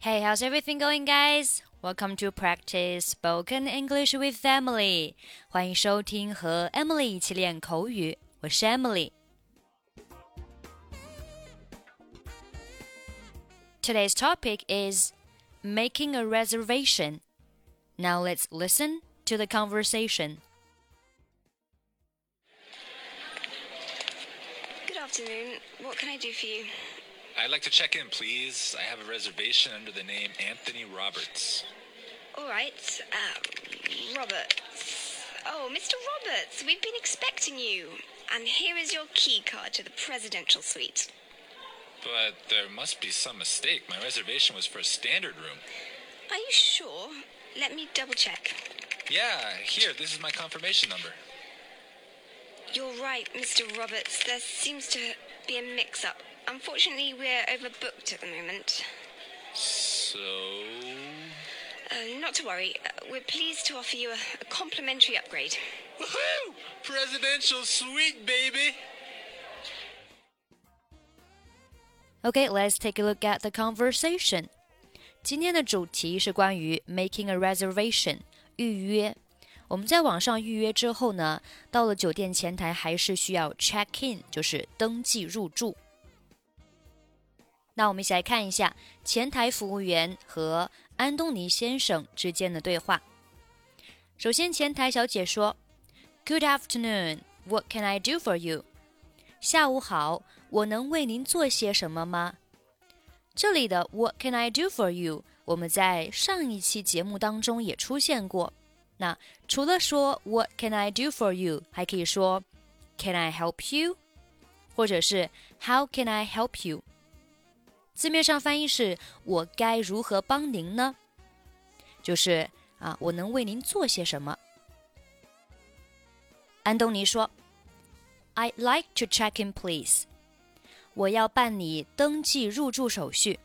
Hey, how's everything going, guys? Welcome to practice spoken English with Emily. 欢迎收听和 Emily 一起练口语，我是 Emily。Today's topic is making a reservation. Now let's listen to the conversation. Good afternoon. What can I do for you? I'd like to check in, please. I have a reservation under the name Anthony Roberts. All right. Uh, Roberts. Oh, Mr. Roberts, we've been expecting you. And here is your key card to the presidential suite. But there must be some mistake. My reservation was for a standard room. Are you sure? Let me double check. Yeah, here, this is my confirmation number. You're right, Mr. Roberts. There seems to be a mix up. Unfortunately, we're overbooked at the moment. So. Uh, not to worry. Uh, we're pleased to offer you a, a complimentary upgrade. Woohoo! Presidential suite, baby! Okay, let's take a look at the conversation. 今天的主题是关于 making a reservation 预约。我们在网上预约之后呢，到了酒店前台还是需要 check in，就是登记入住。 那我们一起来看一下前台服务员和安东尼先生之间的对话。首先，前台小姐说：“Good afternoon. What can I do for you？” 下午好，我能为您做些什么吗？这里的 What can I do for you？我们在上一期节目当中也出现过。那除了说 What can I do for you，还可以说 Can I help you？或者是 How can I help you？字面上翻译是我该如何帮您呢？就是啊，我能为您做些什么？安东尼说：“I'd like to check in, please。我要办理登记入住手续。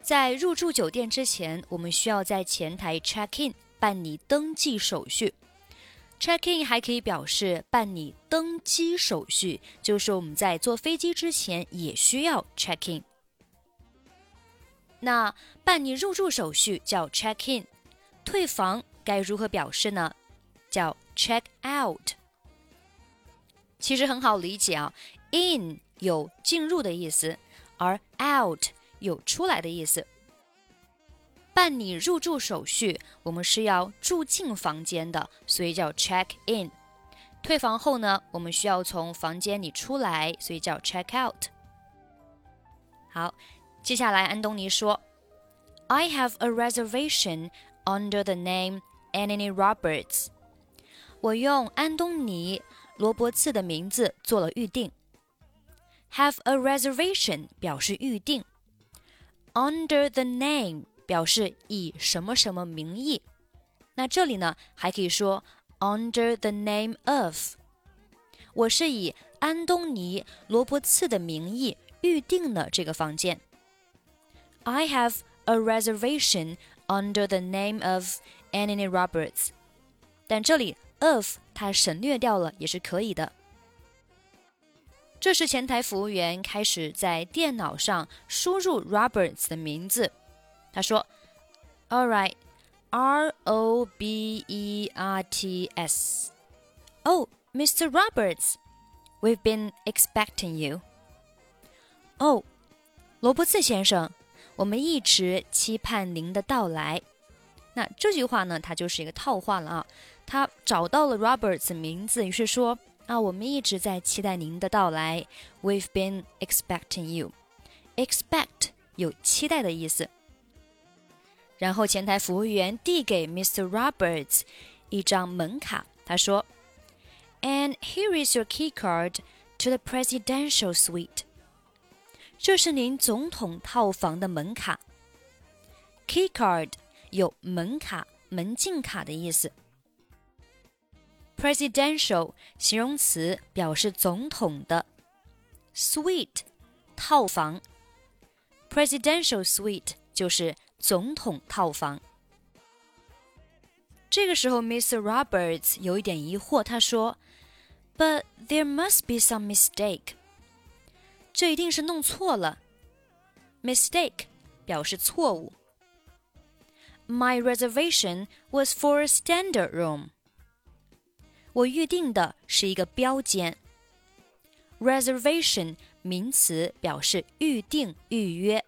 在入住酒店之前，我们需要在前台 check in 办理登记手续。Check in 还可以表示办理登机手续，就是我们在坐飞机之前也需要 check in。那办理入住手续叫 check in，退房该如何表示呢？叫 check out。其实很好理解啊，in 有进入的意思，而 out 有出来的意思。办理入住手续，我们是要住进房间的，所以叫 check in。退房后呢，我们需要从房间里出来，所以叫 check out。好，接下来安东尼说：“I have a reservation under the name Anthony Roberts。”我用安东尼·罗伯茨的名字做了预定。Have a reservation 表示预定，under the name 表示以什么什么名义。那这里呢，还可以说 under the name of。我是以安东尼·罗伯茨的名义预定了这个房间。I have a reservation under the name of Anthony Roberts。但这里 of 它省略掉了也是可以的。这时，前台服务员开始在电脑上输入 Roberts 的名字。他说：“All right, R O B E R T S. Oh, Mr. Roberts, we've been expecting you. 哦，罗伯茨先生，我们一直期盼您的到来。那这句话呢，它就是一个套话了啊。他找到了 Roberts 名字，于是说。啊，我们一直在期待您的到来。We've been expecting you. Expect 有期待的意思。然后前台服务员递给 Mr. Roberts 一张门卡，他说：“And here is your key card to the presidential suite.” 这是您总统套房的门卡。Key card 有门卡、门禁卡的意思。Presidential 形容词表示总统的，suite 套房，Presidential suite 就是总统套房。这个时候，Mr. Roberts 有一点疑惑，他说：“But there must be some mistake。”这一定是弄错了。Mistake 表示错误。My reservation was for a standard room. 我预定的是一个标间。Reservation 名词表示预定、预约。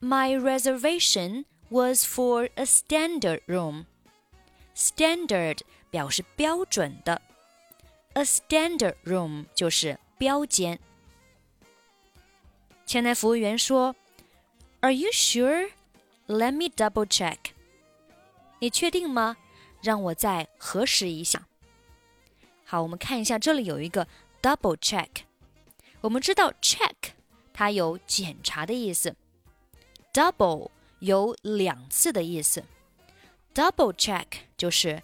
My reservation was for a standard room. Standard 表示标准的，a standard room 就是标间。前台服务员说：“Are you sure? Let me double check.” 你确定吗？让我再核实一下。好，我们看一下，这里有一个 double check。我们知道 check 它有检查的意思 ，double 有两次的意思。double check 就是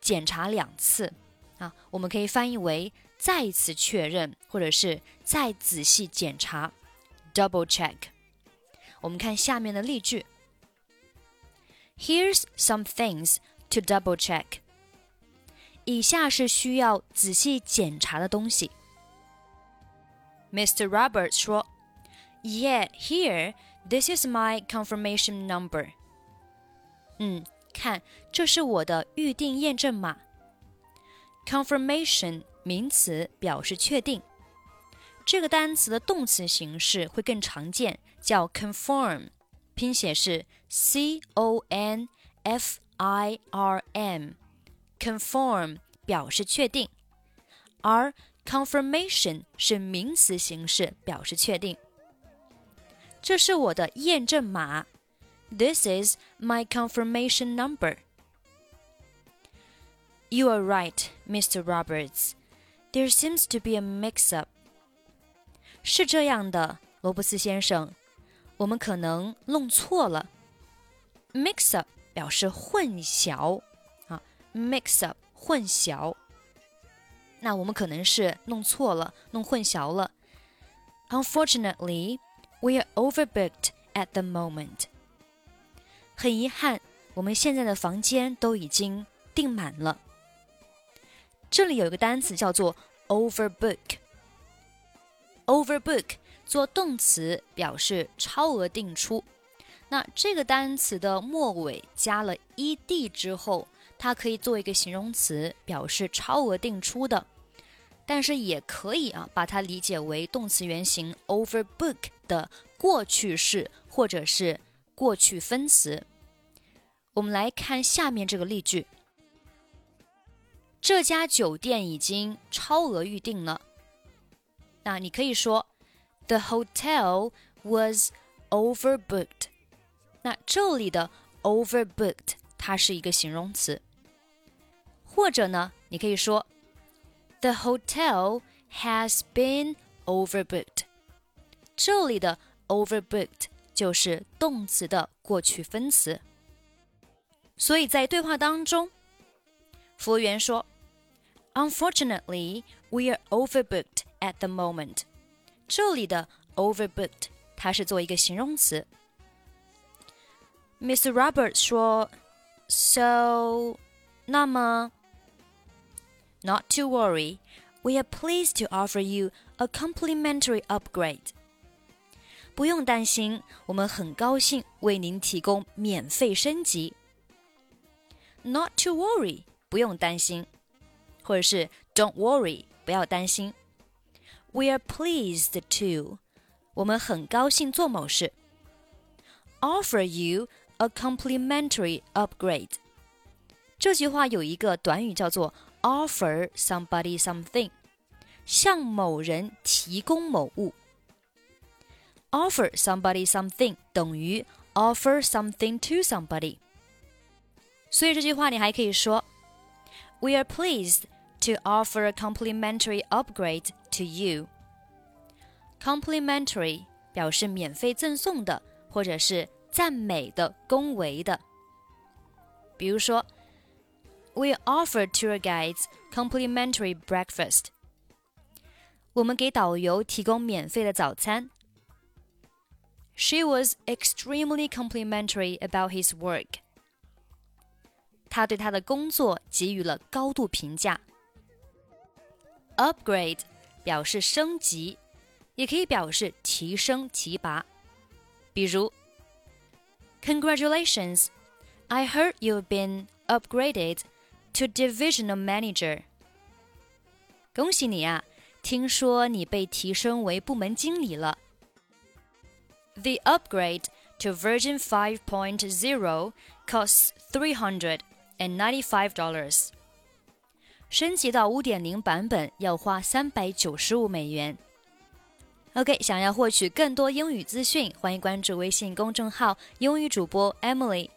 检查两次啊，我们可以翻译为再次确认，或者是再仔细检查。double check。我们看下面的例句：Here's some things to double check。以下是需要仔细检查的东西。Mr. Roberts 说：“Yeah, here, this is my confirmation number。”嗯，看，这是我的预定验证码。Confirmation 名词表示确定，这个单词的动词形式会更常见，叫 conform，拼写是 c o n f i r m。conform 表示确定，而 confirmation 是名词形式，表示确定。 这是我的验证码。This is my confirmation number. You are right, Mr. Roberts. There seems to be a mix-up. 是这样的，罗伯斯先生，我们可能弄错了。Mix-up 表示混淆啊，mix-up 混淆。那我们可能是弄错了，弄混淆了。Unfortunately, We are overbooked at the moment. 很遗憾，我们现在的房间都已经订满了。这里有一个单词叫做 overbook。overbook 做动词表示超额订出。那这个单词的末尾加了 ed 之后，它可以做一个形容词，表示超额订出的。但是也可以啊，把它理解为动词原形 overbook 的过去式或者是过去分词。我们来看下面这个例句。这家酒店已经超额预订了。那你可以说，The hotel was overbooked。那这里的 overbooked 它是一个形容词，或者呢，你可以说，The hotel has been overbooked。这里的 overbooked 就是动词的过去分词。所以在对话当中，服务员说：“Unfortunately, we are overbooked at the moment。”这里的 overbooked 它是做一个形容词。Mr. Roberts 说：“So，那么，Not to worry, we are pleased to offer you a complimentary upgrade。” 不用担心，我们很高兴为您提供免费升级。Not to worry，不用担心，或者是 Don't worry，不要担心。We are pleased to，我们很高兴做某事。Offer you a complimentary upgrade，这句话有一个短语叫做 offer somebody something，向某人提供某物。 Offer somebody something 等于 offer something to somebody。所以这句话你还可以说：“We are pleased to offer a complimentary upgrade to you.” Complimentary 表示免费赠送的，或者是赞美的、恭维的。比如说，We offer tour guides complimentary breakfast. 我们给导游提供免费的早餐。 She was extremely complimentary about his work. 他对他的工作给予了高度评价。Upgrade 表示升级，也可以表示提升、提拔。比如 Congratulations! I heard you've been upgraded to divisional manager. 恭喜你啊！听说你被提升为部门经理了。 The upgrade to version 5.0 costs $395. 升级到5.0版本要花395美元。OK，想要获取更多英语资讯，欢迎关注微信公众号“英语主播 Emily”。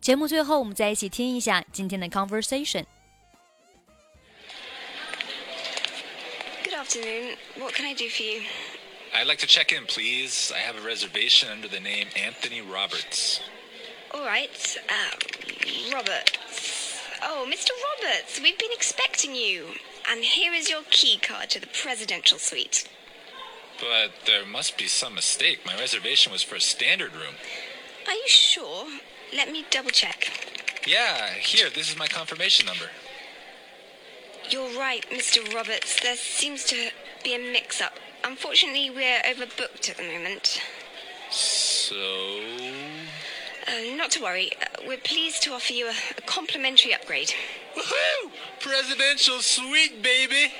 节目最后，我们再一起听一下今天的 conversation。Good afternoon. What can I do for you? I'd like to check in, please. I have a reservation under the name Anthony Roberts. All right. Uh, Roberts. Oh, Mr. Roberts, we've been expecting you. And here is your key card to the presidential suite. But there must be some mistake. My reservation was for a standard room. Are you sure? Let me double check. Yeah, here, this is my confirmation number. You're right, Mr. Roberts. There seems to be a mix up. Unfortunately, we're overbooked at the moment. So. Uh, not to worry. Uh, we're pleased to offer you a, a complimentary upgrade. Woohoo! Presidential suite, baby!